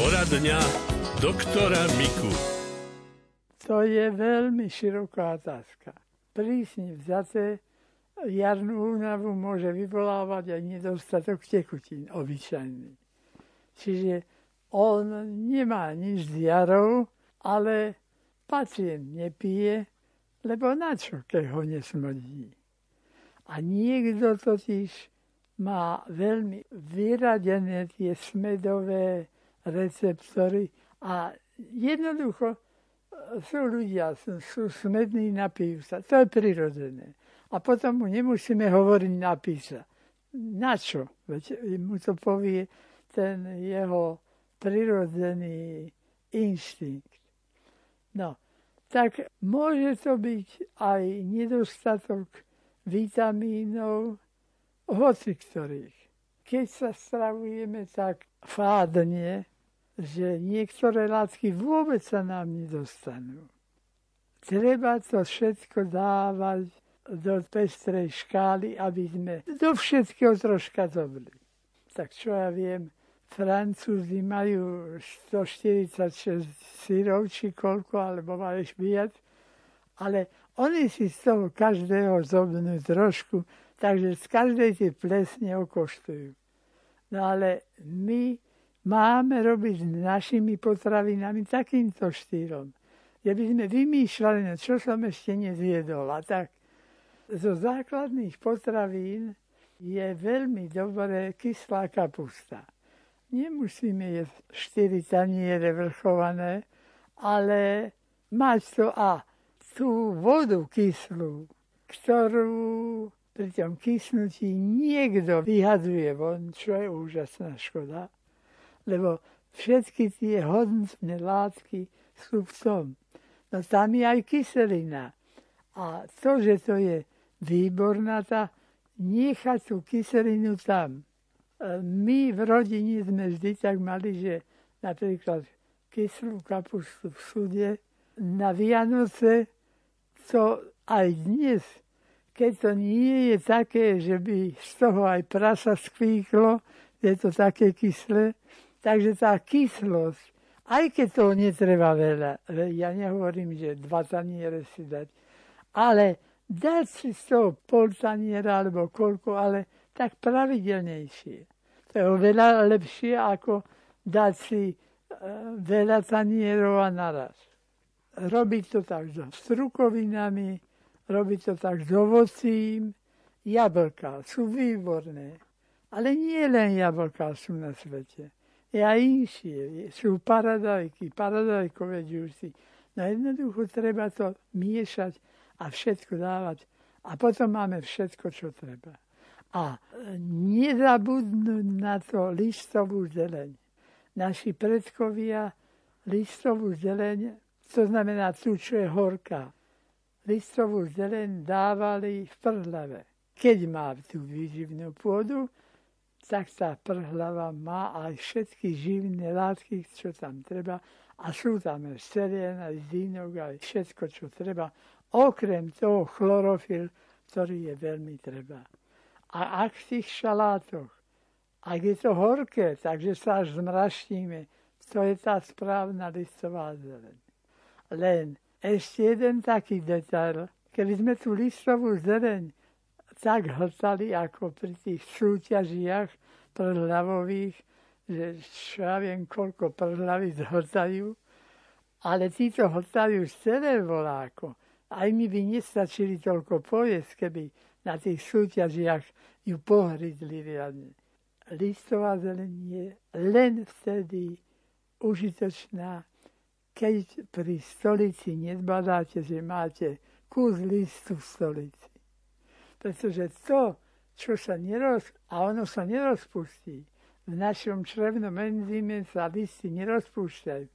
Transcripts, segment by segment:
Poradňa doktora Miku. To je veľmi široká otázka. Prísne vzaté jarnú únavu môže vyvolávať aj nedostatok tekutín obyčajný. Čiže on nemá nič s jarou, ale pacient nepije, lebo na čo, keď ho nesmodí. A niekto totiž má veľmi vyradené tie smedové receptory a jednoducho e, sú ľudia, sú, sú smední, napijú sa. To je prirodzené. A potom mu nemusíme hovoriť napísa. Na čo? Veď mu to povie ten jeho prirodzený inštinkt. No, tak môže to byť aj nedostatok vitamínov, hoci ktorých. Keď sa stravujeme tak fádne, že niektoré látky vôbec sa nám nedostanú. Treba to všetko dávať do pestrej škály, aby sme do všetkého troška dobili. Tak čo ja viem, Francúzi majú 146 syrov, či koľko, alebo majú viac, ale oni si z toho každého zobnú trošku, takže z každej tie plesne okoštujú. No ale my máme robiť s našimi potravinami takýmto štýlom. Ja by sme vymýšľali, no čo som ešte nezjedol. A tak zo základných potravín je veľmi dobré kyslá kapusta. Nemusíme jesť 4 taniere vrchované, ale mať to a tú vodu kyslú, ktorú pri tom kysnutí niekto vyhadzuje von, čo je úžasná škoda lebo všetky tie hodnotné látky sú v tom. No tam je aj kyselina. A to, že to je výborná, tá nechať tú kyselinu tam. E, my v rodine sme vždy tak mali, že napríklad kyslú kapustu v súde na Vianoce, to aj dnes, keď to nie je také, že by z toho aj prasa skvíklo, je to také kyslé, Takže tá kyslosť, aj keď toho netreba veľa, ja nehovorím, že dva taniere si dať, ale dať si z toho pol taniera alebo koľko, ale tak pravidelnejšie. To je oveľa lepšie, ako dať si e, veľa tanierov a naraz. Robiť to tak so strukovinami, robiť to tak s ovocím. Jablka sú výborné, ale nie len jablka sú na svete a inšie. Sú paradajky, paradajkové džusy. No jednoducho treba to miešať a všetko dávať. A potom máme všetko, čo treba. A nezabudnúť na to listovú zeleň. Naši predkovia listovú zeleň, to znamená tú, čo je horká, listovú zeleň dávali v prhlave. Keď má tú výživnú pôdu, tak tá prhlava má aj všetky živné látky, čo tam treba. A sú tam aj selen, aj zínok, aj všetko, čo treba. Okrem toho chlorofil, ktorý je veľmi treba. A ak v tých šalátoch, ak je to horké, takže sa až zmraštíme, to je tá správna listová zeleň. Len ešte jeden taký detail. Keby sme tú listovú zeleň tak hltali ako pri tých súťažiach prhľavových, že čo ja viem, koľko prhľavy zhltajú, ale títo hltajú z voláko. Aj mi by nestačili toľko pojesť, keby na tých súťažiach ju pohryzli riadne. Listová zeleň je len vtedy užitočná, keď pri stolici nezbadáte, že máte kus listu v stolici. Pretože to, čo sa neroz... a ono sa nerozpustí. V našom črevnom enzyme sa listy nerozpúšťajú.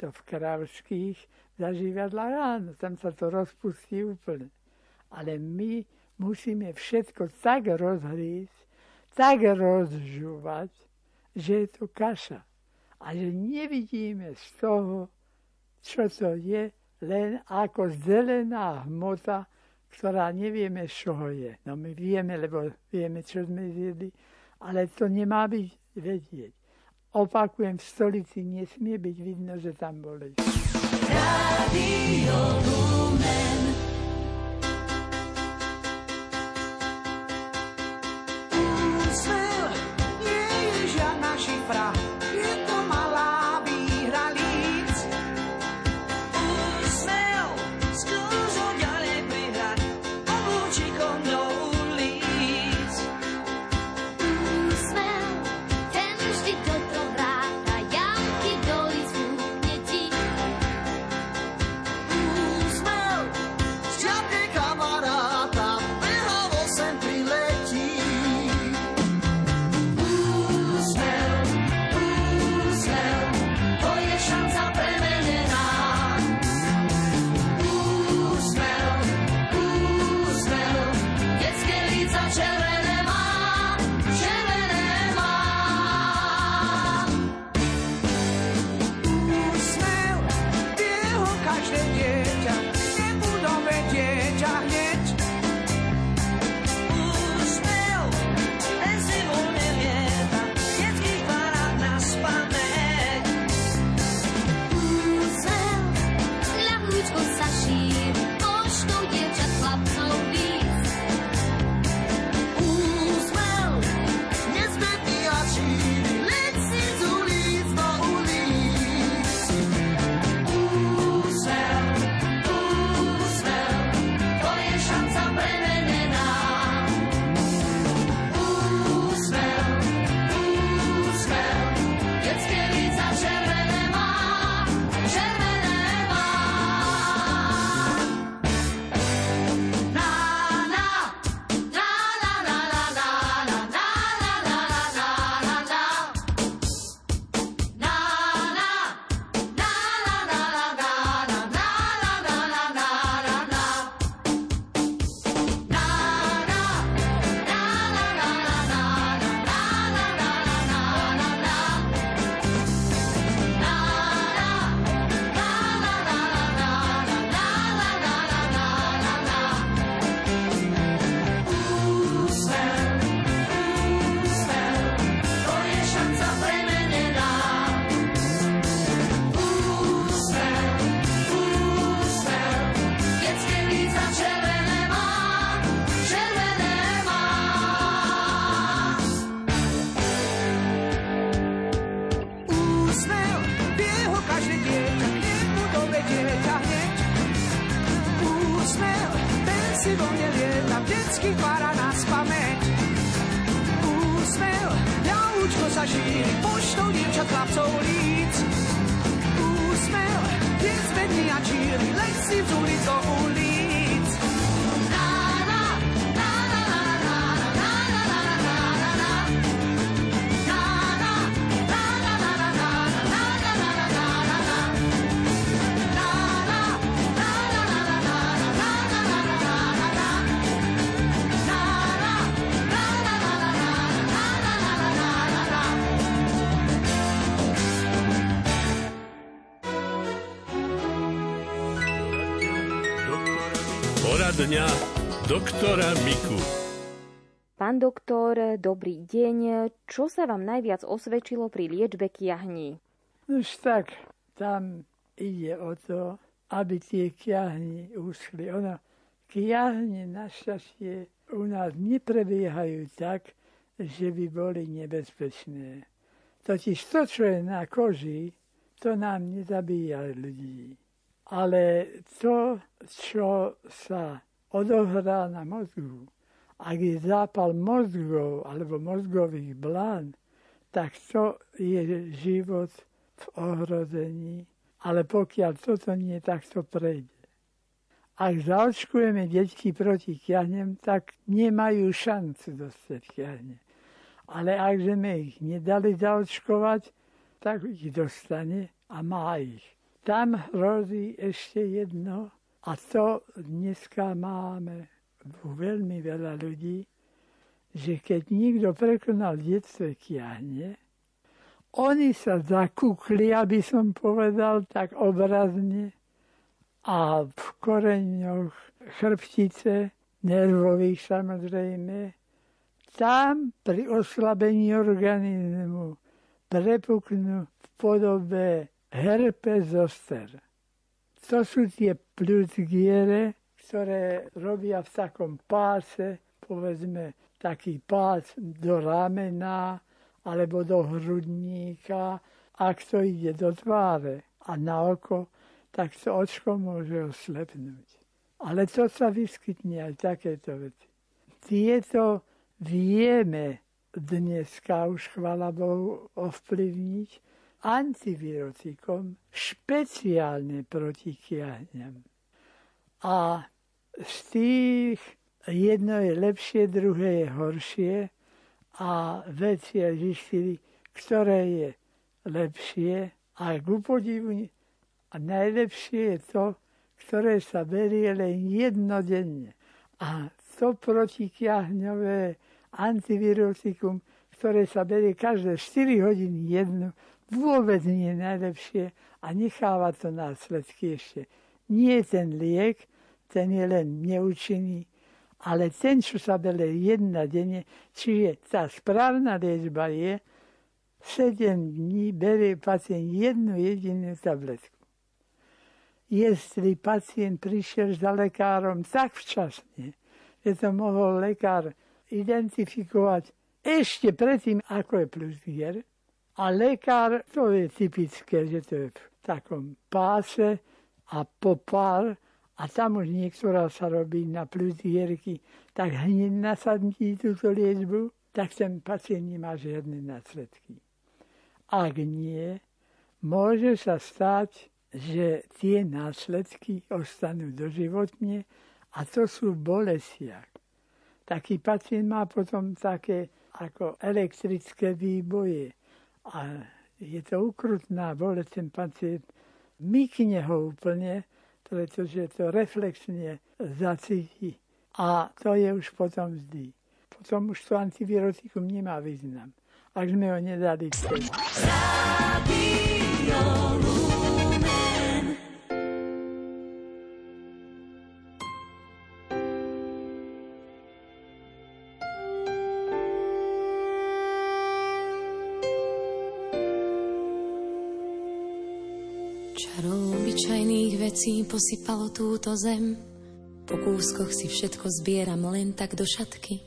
To v kravských zažívadlách áno, tam sa to rozpustí úplne. Ale my musíme všetko tak rozhrísť, tak rozžúvať, že je to kaša. A že nevidíme z toho, čo to je, len ako zelená hmota, ktorá nevieme, z čoho je. No my vieme, lebo vieme, čo sme zjedli, ale to nemá byť vedieť. Opakujem, v stolici nesmie byť vidno, že tam boli. Radio Lumen. Dňa doktora Miku. Pán doktor, dobrý deň. Čo sa vám najviac osvedčilo pri liečbe kiahní? Už tak, tam ide o to, aby tie kiahni ušli. Ono, kiahne našťastie u nás neprebiehajú tak, že by boli nebezpečné. Totiž to, čo je na koži, to nám nezabíja ľudí. Ale to, čo sa odohrá na mozgu. Ak je zápal mozgov alebo mozgových blán, tak to je život v ohrození. Ale pokiaľ toto nie, tak to prejde. Ak zaočkujeme deti proti kiahnem, tak nemajú šancu dostať kiahne. Ale ak sme ich nedali zaočkovať, tak ich dostane a má ich. Tam hrozí ešte jedno, a to dneska máme veľmi veľa ľudí, že keď niekto prekonal detstve kiahne, oni sa zakúkli, aby som povedal tak obrazne, a v koreňoch chrbtice, nervových samozrejme, tam pri oslabení organizmu prepuknú v podobe herpes zoster. To sú tie plutgiere, ktoré robia v takom páse, povedzme taký pás do ramena alebo do hrudníka, ak to ide do tváre a na oko, tak to očko môže oslepnúť. Ale to sa vyskytne aj takéto veci. Tieto vieme dneska už, chvala Bohu, ovplyvniť antivirotikom špeciálne proti kiahňam. A z tých jedno je lepšie, druhé je horšie a veci zistili, ktoré je lepšie a ku podivu a najlepšie je to, ktoré sa berie len jednodenne. A to protikiahňové antivirotikum, ktoré sa berie každé 4 hodiny jednu, vôbec nie je najlepšie a necháva to následky ešte. Nie ten liek, ten je len neúčinný, ale ten, čo sa berie jedna denne, čiže tá správna liečba je, 7 dní berie pacient jednu jedinú tabletku. Jestli pacient prišiel za lekárom tak včasne, že to mohol lekár identifikovať ešte predtým, ako je plusgier, a lekár, to je typické, že to je v takom páse a po pár a tam už niektorá sa robí na plus dierky, tak hneď nasadnutí túto liečbu, tak ten pacient nemá žiadne následky. Ak nie, môže sa stať, že tie následky ostanú doživotne a to sú bolestiach. Taký pacient má potom také ako elektrické výboje a je to ukrutná bolesť, ten pacient mykne ho úplne, pretože to reflexne zacíti. A to je už potom vždy. Potom už to antivirotikum nemá význam. Ak sme ho nedali vtedy. Vecí posypalo túto zem. Po kúskoch si všetko zbieram len tak do šatky.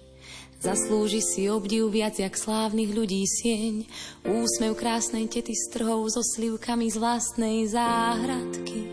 Zaslúži si obdiv viac jak slávnych ľudí sieň. Úsmev krásnej tety strhov so slivkami z vlastnej záhradky.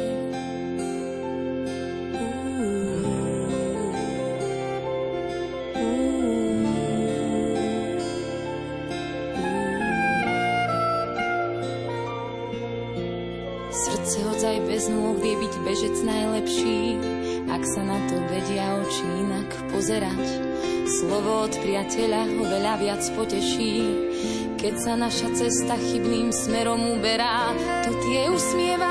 Bežec najlepší, ak sa na to vedia oči inak pozerať. Slovo od priateľa ho veľa viac poteší, keď sa naša cesta chybným smerom uberá, to tie usmievavé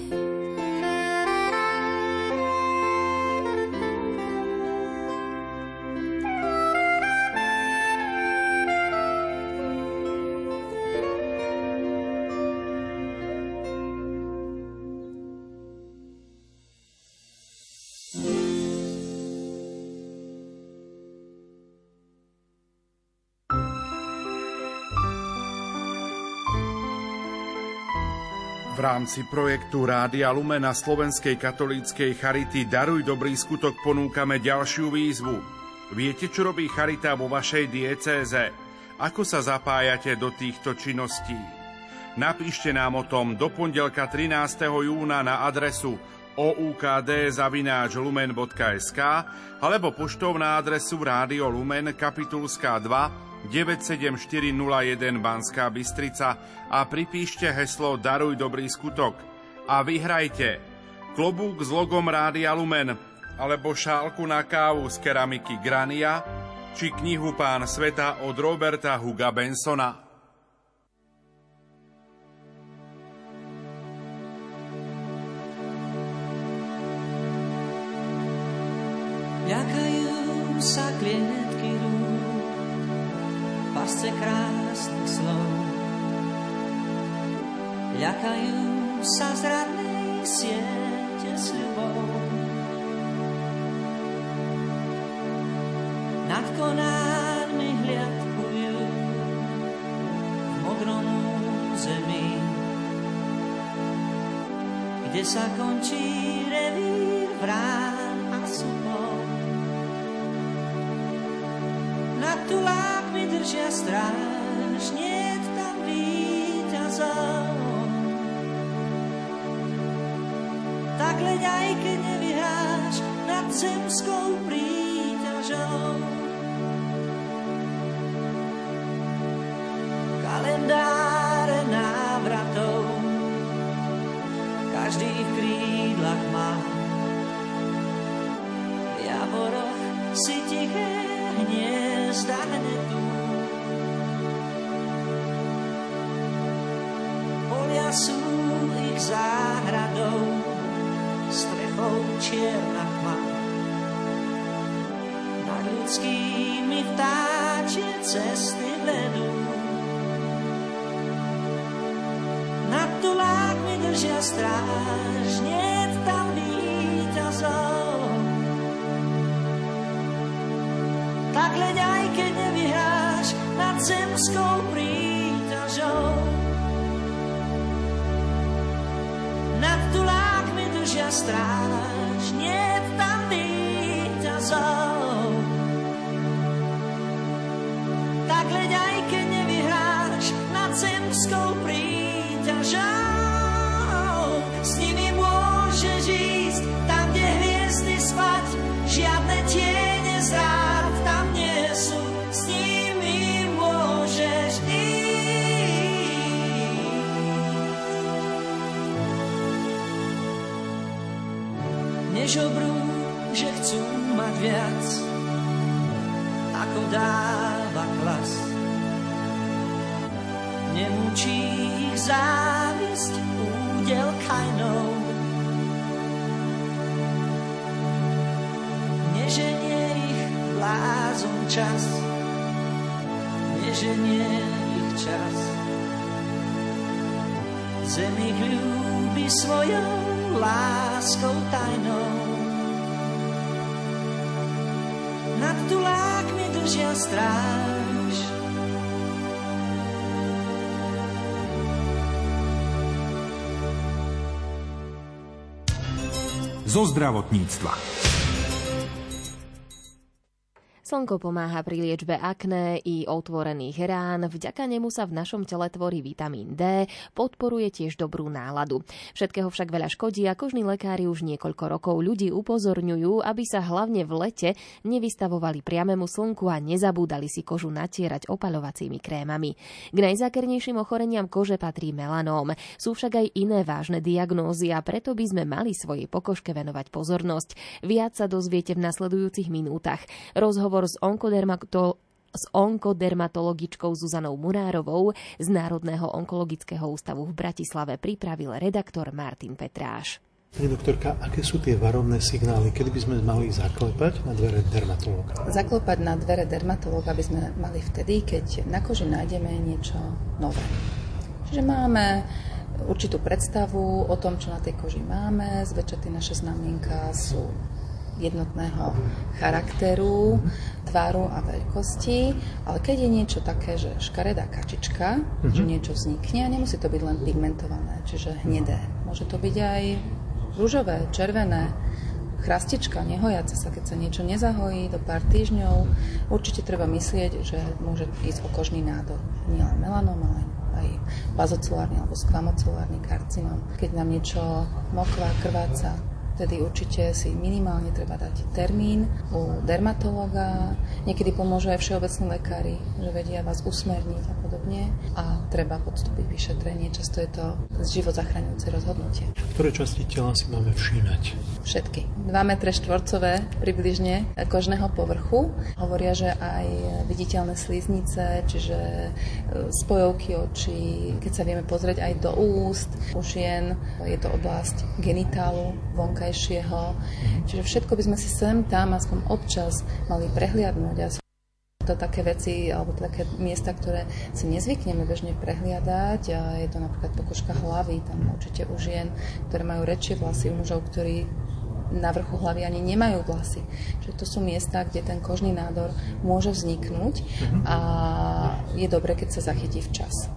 Rámci projektu Rádia Lumena Slovenskej katolíckej Charity Daruj dobrý skutok ponúkame ďalšiu výzvu. Viete, čo robí Charita vo vašej diecéze? Ako sa zapájate do týchto činností? Napíšte nám o tom do pondelka 13. júna na adresu oukd.lumen.sk alebo poštou na adresu Rádio Lumen Kapitulská 2 97401 Banská Bystrica a pripíšte heslo Daruj dobrý skutok a vyhrajte klobúk s logom Rádia Lumen alebo šálku na kávu z keramiky Grania či knihu Pán sveta od Roberta Huga Bensona. Ľakajú sa rúk, pasce krásnych slov. Ľakajú sa zradnej siete s ľubou. Nad konármi hliadkujú v modrom zemi, kde sa končí revír vrán a supov. Nad tulákmi stráž, nie tam víťazov. Tak leď aj keď nevyhráš nad zemskou príťažou. Kalendáre návratov každý v krídlach má. V javoroch si tiché hniezda hnedú. Sú ich záhradou, strechou čierna tma. Nad ľudskými vtáčie cesty vedú. Nad tulákmi držia stráž, nie tam víťazov. Tak leď aj keď nevyhráš nad zemskou príťažou. Držia stráž, nie tam víťazov. Tak leď aj keď nevyhráš nad zemskou príťažou. Nemučí ich závisť údel kajnou. Neženie ich blázon čas, neženie ich čas. Zem ich ľúbi svojou láskou tajnou. Nad tulákmi držia stráž, zo zdravotníctva. Slnko pomáha pri liečbe akné i otvorených rán, vďaka nemu sa v našom tele tvorí vitamín D, podporuje tiež dobrú náladu. Všetkého však veľa škodí a kožní lekári už niekoľko rokov ľudí upozorňujú, aby sa hlavne v lete nevystavovali priamému slnku a nezabúdali si kožu natierať opaľovacími krémami. K najzákernejším ochoreniam kože patrí melanóm. Sú však aj iné vážne diagnózy a preto by sme mali svojej pokožke venovať pozornosť. Viac sa dozviete v nasledujúcich minútach. Rozhovor rozhovor s onkodermatologom s onkodermatologičkou Zuzanou Murárovou z Národného onkologického ústavu v Bratislave pripravil redaktor Martin Petráš. Pani doktorka, aké sú tie varovné signály? Kedy by sme mali zaklepať na dvere dermatológa? Zaklepať na dvere dermatológa by sme mali vtedy, keď na koži nájdeme niečo nové. Čiže máme určitú predstavu o tom, čo na tej koži máme. Zväčša tie naše znamienka sú jednotného charakteru, tváru a veľkosti, ale keď je niečo také, že škaredá kačička, mm-hmm. že niečo vznikne a nemusí to byť len pigmentované, čiže hnedé. Môže to byť aj rúžové, červené, chrastička, nehojace sa, keď sa niečo nezahojí do pár týždňov, určite treba myslieť, že môže ísť o kožný nádor. Nielen melanom, ale aj bazocelárny alebo skvamocelárny karcinom. Keď nám niečo mokvá, krváca, vtedy určite si minimálne treba dať termín u dermatologa. Niekedy pomôžu aj všeobecní lekári, že vedia vás usmerniť a podobne. A treba podstúpiť vyšetrenie. Často je to život zachraňujúce rozhodnutie. Ktoré časti tela si máme všímať? Všetky. 2 metre štvorcové približne kožného povrchu. Hovoria, že aj viditeľné sliznice, čiže e, spojovky očí, keď sa vieme pozrieť aj do úst, u žien je to oblasť genitálu, vonka vonkajšieho. Čiže všetko by sme si sem tam aspoň občas mali prehliadnúť a to také veci alebo také miesta, ktoré si nezvykneme bežne prehliadať. Je to napríklad pokožka hlavy, tam určite u žien, ktoré majú rečie vlasy, u mužov, ktorí na vrchu hlavy ani nemajú vlasy. Čiže to sú miesta, kde ten kožný nádor môže vzniknúť a je dobre, keď sa zachytí včas.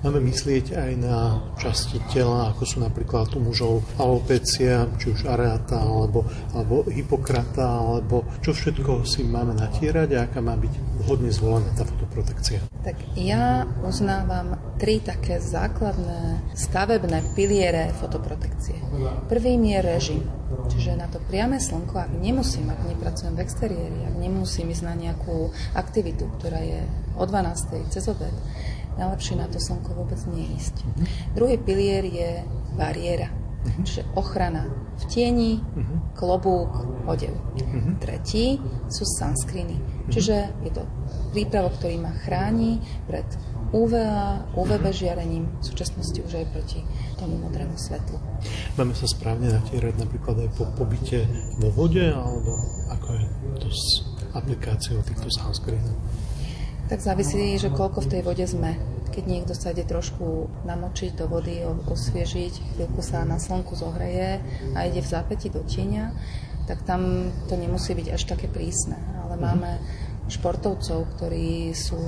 Máme myslieť aj na časti tela, ako sú napríklad u mužov alopecia, či už areata, alebo, alebo hypokrata, alebo čo všetko si máme natierať a aká má byť vhodne zvolená tá fotoprotekcia. Tak ja uznávam tri také základné stavebné piliere fotoprotekcie. Prvým je režim. Čiže na to priame slnko, ak nemusím, ak nepracujem v exteriéri, ak nemusím ísť na nejakú aktivitu, ktorá je o 12. cez obed, najlepšie na to slnko vôbec neísť. Mm-hmm. Druhý pilier je bariéra, mm-hmm. čiže ochrana v tieni, mm-hmm. klobúk, odev. Mm-hmm. Tretí sú sunscreeny, čiže je to prípravok, ktorý ma chráni pred UVA, UVB žiarením, v súčasnosti už aj proti tomu modrému svetlu. Máme sa správne natierať napríklad aj po pobyte vo vode, alebo ako je to s aplikáciou týchto sunscreenov? Tak závisí, že koľko v tej vode sme. Keď niekto sa ide trošku namočiť do vody, osviežiť, chvíľku sa na slnku zohreje a ide v zápäti do tieňa, tak tam to nemusí byť až také prísne. Ale mhm. máme športovcov, ktorí sú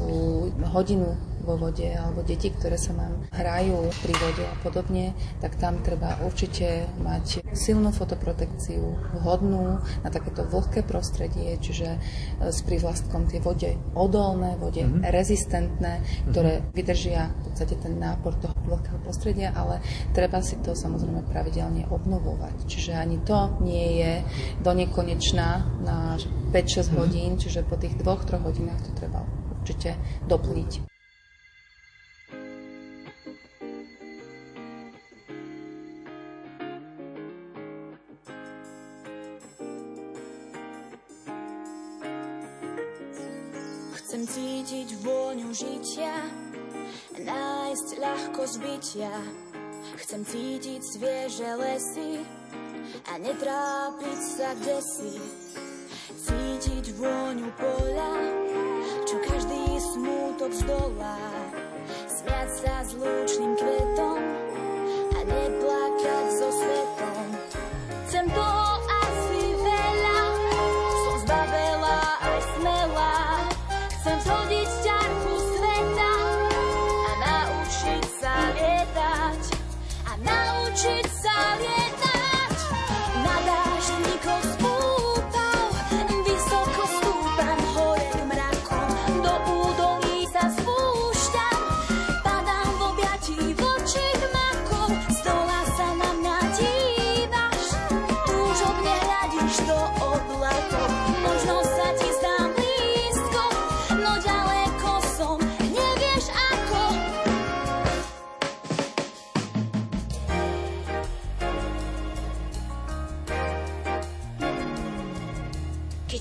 hodinu vo vode alebo deti, ktoré sa nám hrajú pri vode a podobne, tak tam treba určite mať silnú fotoprotekciu, vhodnú na takéto vlhké prostredie, čiže e, s privlastkom tie vode odolné, vode mm-hmm. rezistentné, ktoré mm-hmm. vydržia v podstate ten nápor toho vlhkého prostredia, ale treba si to samozrejme pravidelne obnovovať. Čiže ani to nie je do nekonečná na 5-6 mm-hmm. hodín, čiže po tých 2-3 hodinách to treba určite doplniť. Chcem cítiť vôňu žitia, nájsť ľahko zbytia. Chcem cítiť svieže lesy a netrápiť sa kde si. Cítiť vôňu poľa, čo každý smútok zdolá. Smiať sa s lúčným kvetom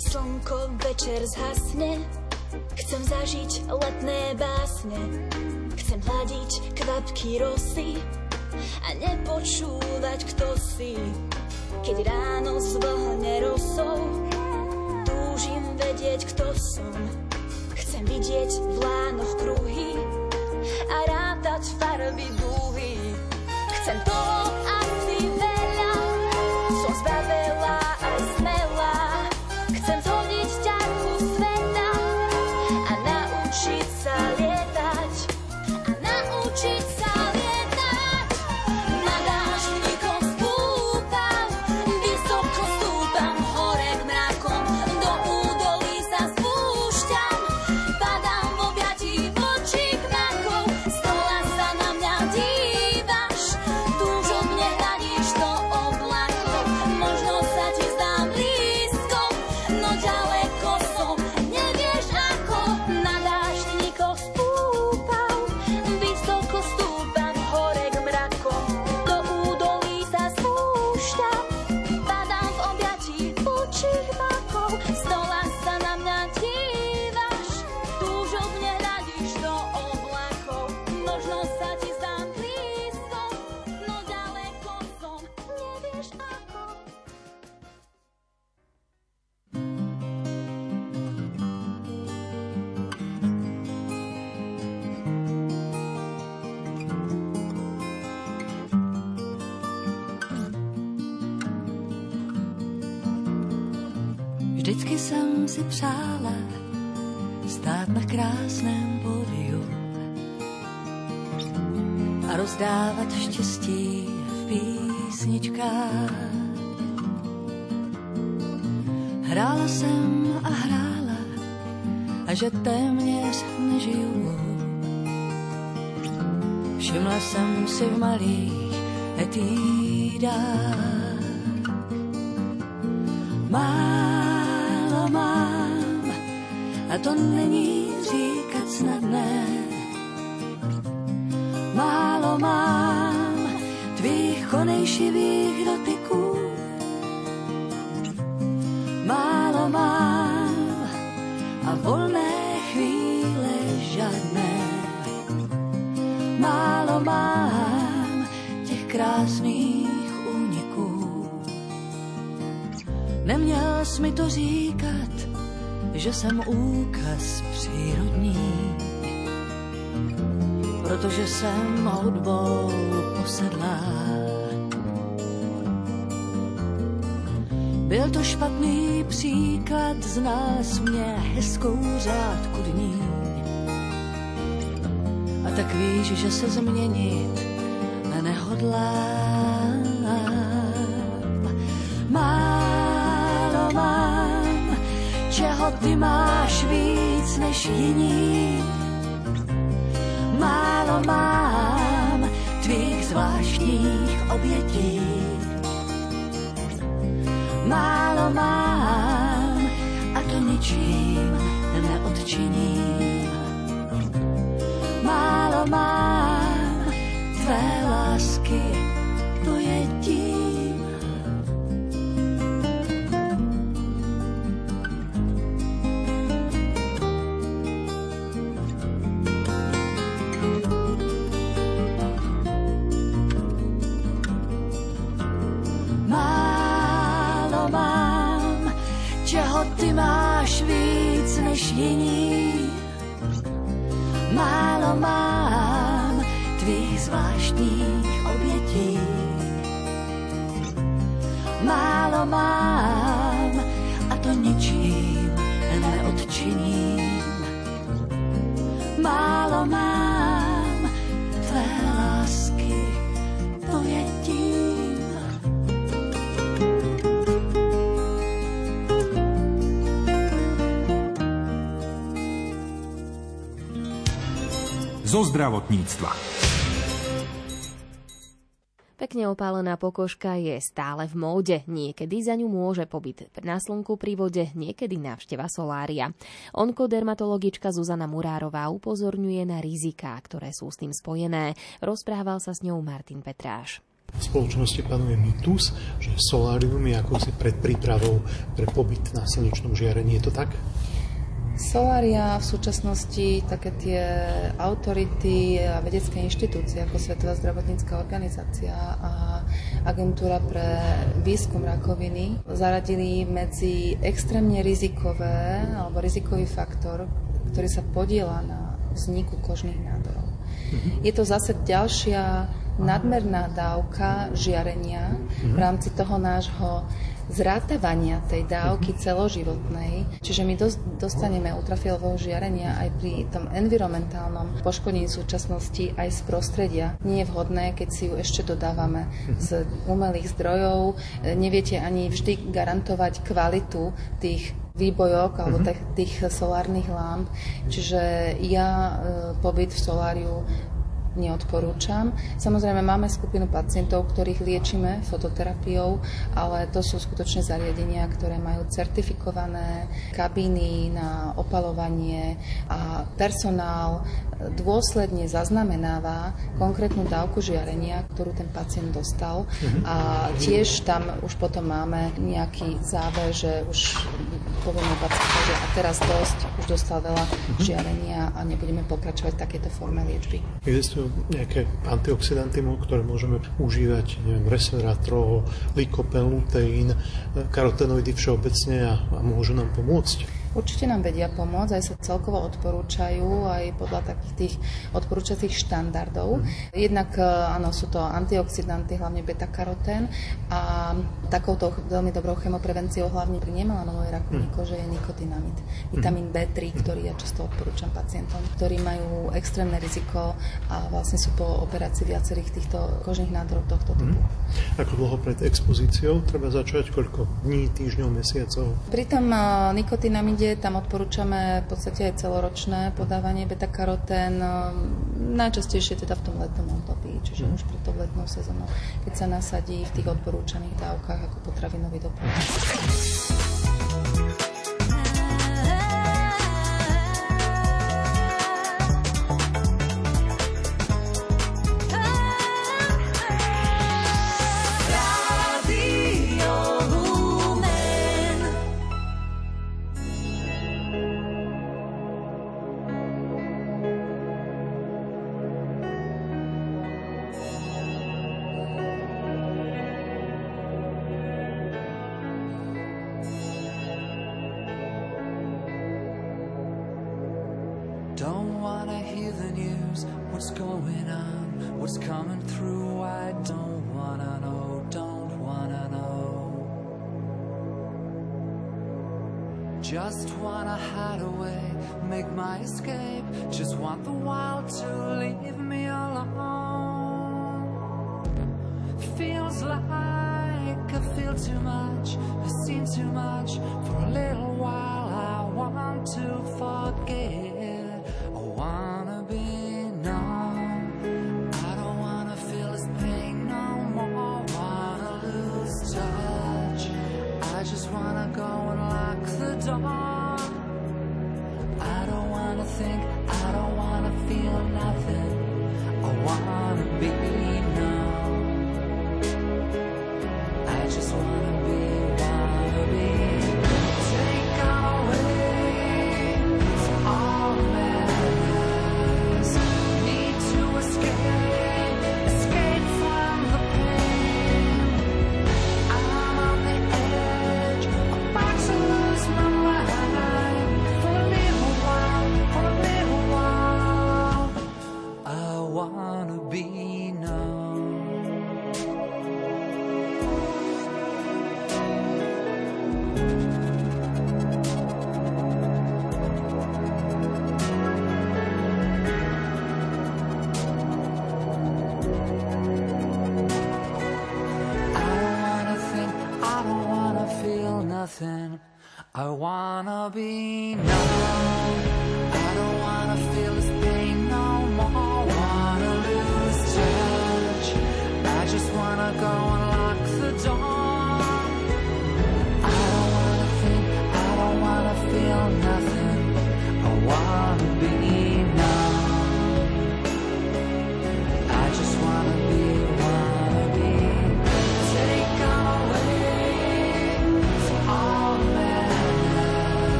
Slnko večer zhasne, chcem zažiť letné básne. Chcem hľadiť kvapky rosy a nepočúvať, kto si. Keď ráno zvlhne rosou, túžim vedieť, kto som. Chcem vidieť v lánoch kruhy a rátať farby dúhy. Chcem toho asi si přála stát na krásném pódiu a rozdávat štěstí v písničkách. Hrála jsem a hrála a že téměř nežiju. Všimla jsem si v malých etídách to není říkat snadné. Málo mám tvých konejšivých dotyků. Málo mám a volné chvíle žádné. Málo mám těch krásných úniků. Neměl jsi mi to říkat, že jsem úkaz přírodní, protože jsem hudbou posedlá. Byl to špatný příklad, znal jsi mě hezkou řádku dní. A tak víš, že se změnit nehodlám. Ty máš víc než jiní. Málo mám tvých zvláštních obětí. Málo mám a to ničím neodčiním. Málo mám tvé lásky, to je ty máš víc než jiní. Málo mám tvých zvláštních obětí. Málo mám a to ničím neodčiním. Málo mám zo zdravotníctva. Pekne opálená pokožka je stále v móde. Niekedy za ňu môže pobyt na slnku pri vode, niekedy návšteva solária. Onkodermatologička Zuzana Murárová upozorňuje na riziká, ktoré sú s tým spojené. Rozprával sa s ňou Martin Petráš. V spoločnosti panuje mýtus, že solárium je ako si pred prípravou pre pobyt na slnečnom žiarení. Je to tak? Solária v súčasnosti, také tie autority a vedecké inštitúcie ako Svetová zdravotnícká organizácia a agentúra pre výskum rakoviny zaradili medzi extrémne rizikové alebo rizikový faktor, ktorý sa podiela na vzniku kožných nádorov. Mhm. Je to zase ďalšia nadmerná dávka žiarenia v mhm. rámci toho nášho zrátavania tej dávky celoživotnej. Čiže my dostaneme ultrafialového žiarenia aj pri tom environmentálnom poškodení súčasnosti aj z prostredia. Nie je vhodné, keď si ju ešte dodávame z umelých zdrojov. Neviete ani vždy garantovať kvalitu tých výbojok alebo tých, tých solárnych lámp. Čiže ja e, pobyt v soláriu neodporúčam. Samozrejme máme skupinu pacientov, ktorých liečíme fototerapiou, ale to sú skutočne zariadenia, ktoré majú certifikované kabíny na opalovanie a personál dôsledne zaznamenáva konkrétnu dávku žiarenia, ktorú ten pacient dostal a tiež tam už potom máme nejaký záver, že už povieme pacienta, že a teraz dosť, už dostal veľa žiarenia a nebudeme pokračovať v takejto forme liečby. Existujú nejaké antioxidanty, ktoré môžeme užívať, neviem, resveratrol, likopel, luteín, karotenoidy všeobecne a, a môžu nám pomôcť? Určite nám vedia pomôcť, aj sa celkovo odporúčajú, aj podľa takých tých odporúčacích štandardov. Mm. Jednak e, áno, sú to antioxidanty, hlavne beta-karotén a takouto veľmi dobrou chemoprevenciou, hlavne pri nemelanovej rakovine mm. kože je nikotinamid. Vitamín B3, ktorý ja často odporúčam pacientom, ktorí majú extrémne riziko a vlastne sú po operácii viacerých týchto kožných nádorov tohto typu. Mm. Ako dlho pred expozíciou treba začať? Koľko dní, týždňov, mesiacov? Pri tom e, ide, tam odporúčame v podstate aj celoročné podávanie beta-karotén, um, najčastejšie teda v tom letnom období, čiže mm. už pre to letnou sezónou, keď sa nasadí v tých odporúčaných dávkach ako potravinový doplnok.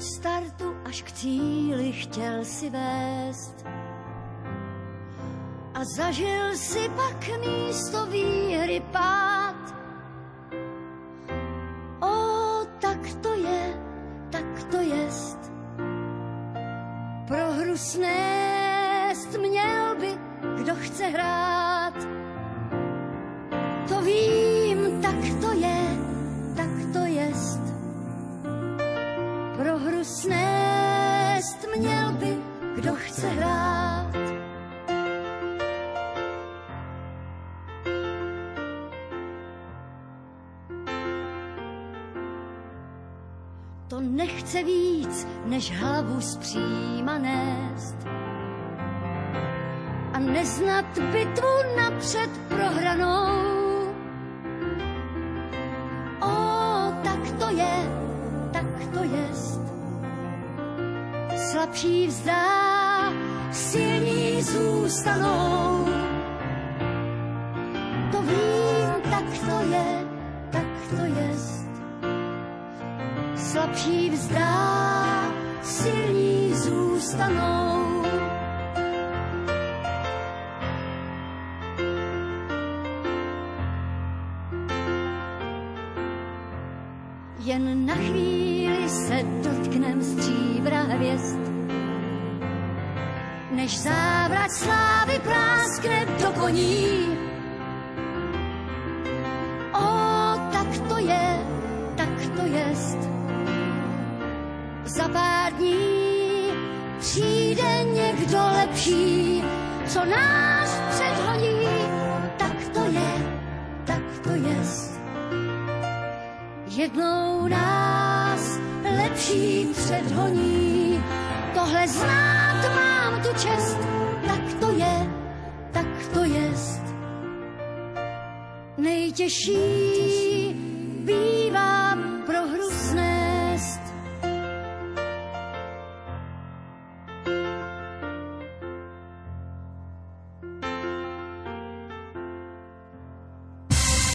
Startu až k cíli chtěl si vést. A zažil si pak místo výhry pád. O, tak to je, tak to jest. Pro hru snést měl by, kdo chce hrát. Než hlavu zpříma nést. A neznat bitvu napřed prohranou. O, tak to je, tak to jest. Slabší vzdá, silní zůstanou. To vím, tak to je, tak to jest. Slabší vzdá, silní zůstanou. Jen na chvíli se dotknem stříbra hvězd, než závrat slávy práskne do koní. Co nás předhoní. Tak to je, tak to jest. Jednou nás lepší předhoní. Tohle znát mám tu čest, tak to je, tak to jest. Nejtěžší